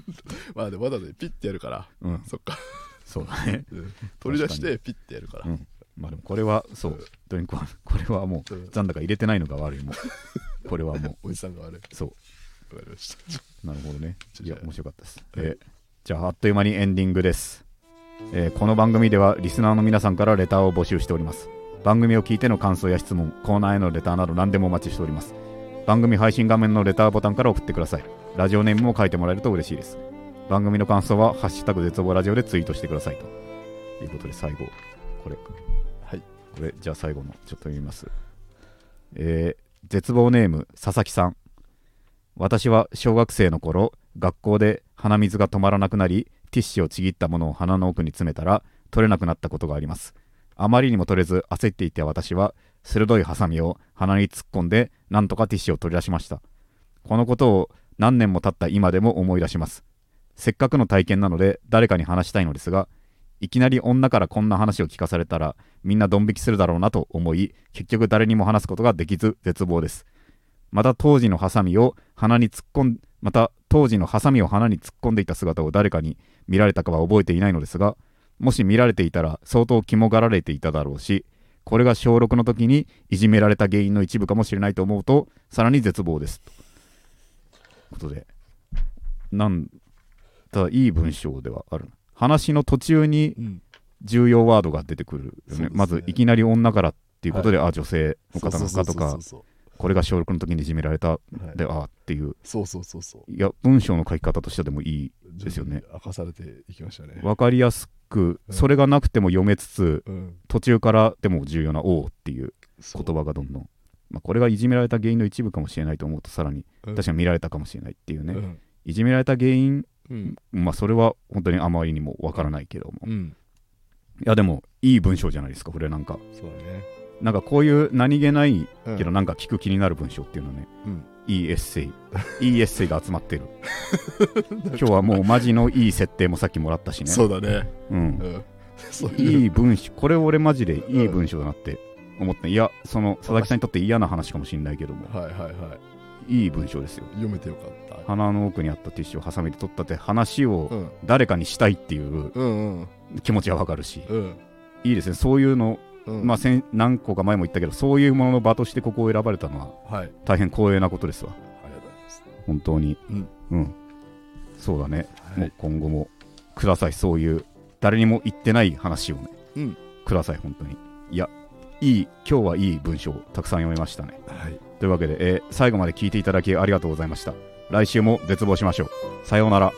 まあでもわざわざピッてやるから。うん。そっか。そうだね。うん。取り出してピッてやるから。うん。まあでもこれはそう。ドリンクはこれはもううん。残高入れてないのが悪いもう。これはもおじ さんが悪い。そう。わかりました。うなるほどね。いや面白かったです、はい。えーじゃああっという間にエンディングです、えーこの番組ではリスナーの皆さんからレターを募集しております番組を聞いての感想や質問コーナーへのレターなど何でもお待ちしております。番組配信画面のレターボタンから送ってください。ラジオネームも書いてもらえると嬉しいです。番組の感想は「ハッシュタグ絶望ラジオ」でツイートしてくださいと。いうことで最後これ。はい。これじゃあ最後のちょっと読みます。えー絶望ネーム佐々木さん。私は小学生の頃学校で鼻水が止まらなくなりティッシュをちぎったものを鼻の奥に詰めたら取れなくなったことがありますあまりにも取れず焦っていた私は鋭いハサミを鼻に突っ込んでなんとかティッシュを取り出しました。このことを何年も経った今でも思い出します。せっかくの体験なので誰かに話したいのですがいきなり女からこんな話を聞かされたらみんなドン引きするだろうなと思い結局誰にも話すことができず絶望です。また当時のハサミを鼻に突っ込んまた当時のハサミを鼻に突っ込んでいた姿を誰かに見られたかは覚えていないのですがもし見られていたら相当肝がられていただろうしこれが小6の時にいじめられた原因の一部かもしれないと思うとさらに絶望です。ということでなんただいい文章ではある話の途中にうん。重要ワードが出てくるよね。ね。まずいきなり女からっていうことで、あ女性の方なのかとかこれが小6の時にいじめられたそうそうであっていう。そうそうそうそう。いや文章の書き方としてでもいいですよね。明かされていきましたね。分かりやすくそれがなくても読めつつうん。途中からでも重要な「おう」っていう言葉がどんどん、まあ、これがいじめられた原因の一部かもしれないと思うとさらにうん。確かに見られたかもしれないっていうね、うん。いじめられた原因うん。まあそれは本当にあまりにもわからないけども、いうん。やでもいい文章じゃないですかこれなんか。そうだね。なんかこういう何気ないうん。けどなんか聞く気になる文章っていうのね、うんいいエッセイいいエッセイが集まってる。今日はもうマジのいい設定もさっきもらったしね。そうだね。うん。うん。そういう。いい文章。これ俺マジでいい文章だなって思った。いやその佐々木さんにとって嫌な話かもしれないけども。はいはいはい。いい文章ですよ。読めてよかった。鼻の奥にあったティッシュをハサミで取ったって話をうん。誰かにしたいっていう気持ちはわかるし。うん。いいですね。そういうのうん。まあ、先何個か前も言ったけどそういうものの場としてここを選ばれたのははい。大変光栄なことですわ。ありがとうございます。本当に。うん。うん。そうだね、はい。もう今後もくださいそういう誰にも言ってない話をね、うん。ください本当に。いやいい今日はいい文章をたくさん読めましたね。はい。というわけで、えー最後まで聞いていただきありがとうございました。来週も絶望しましょう。さようなら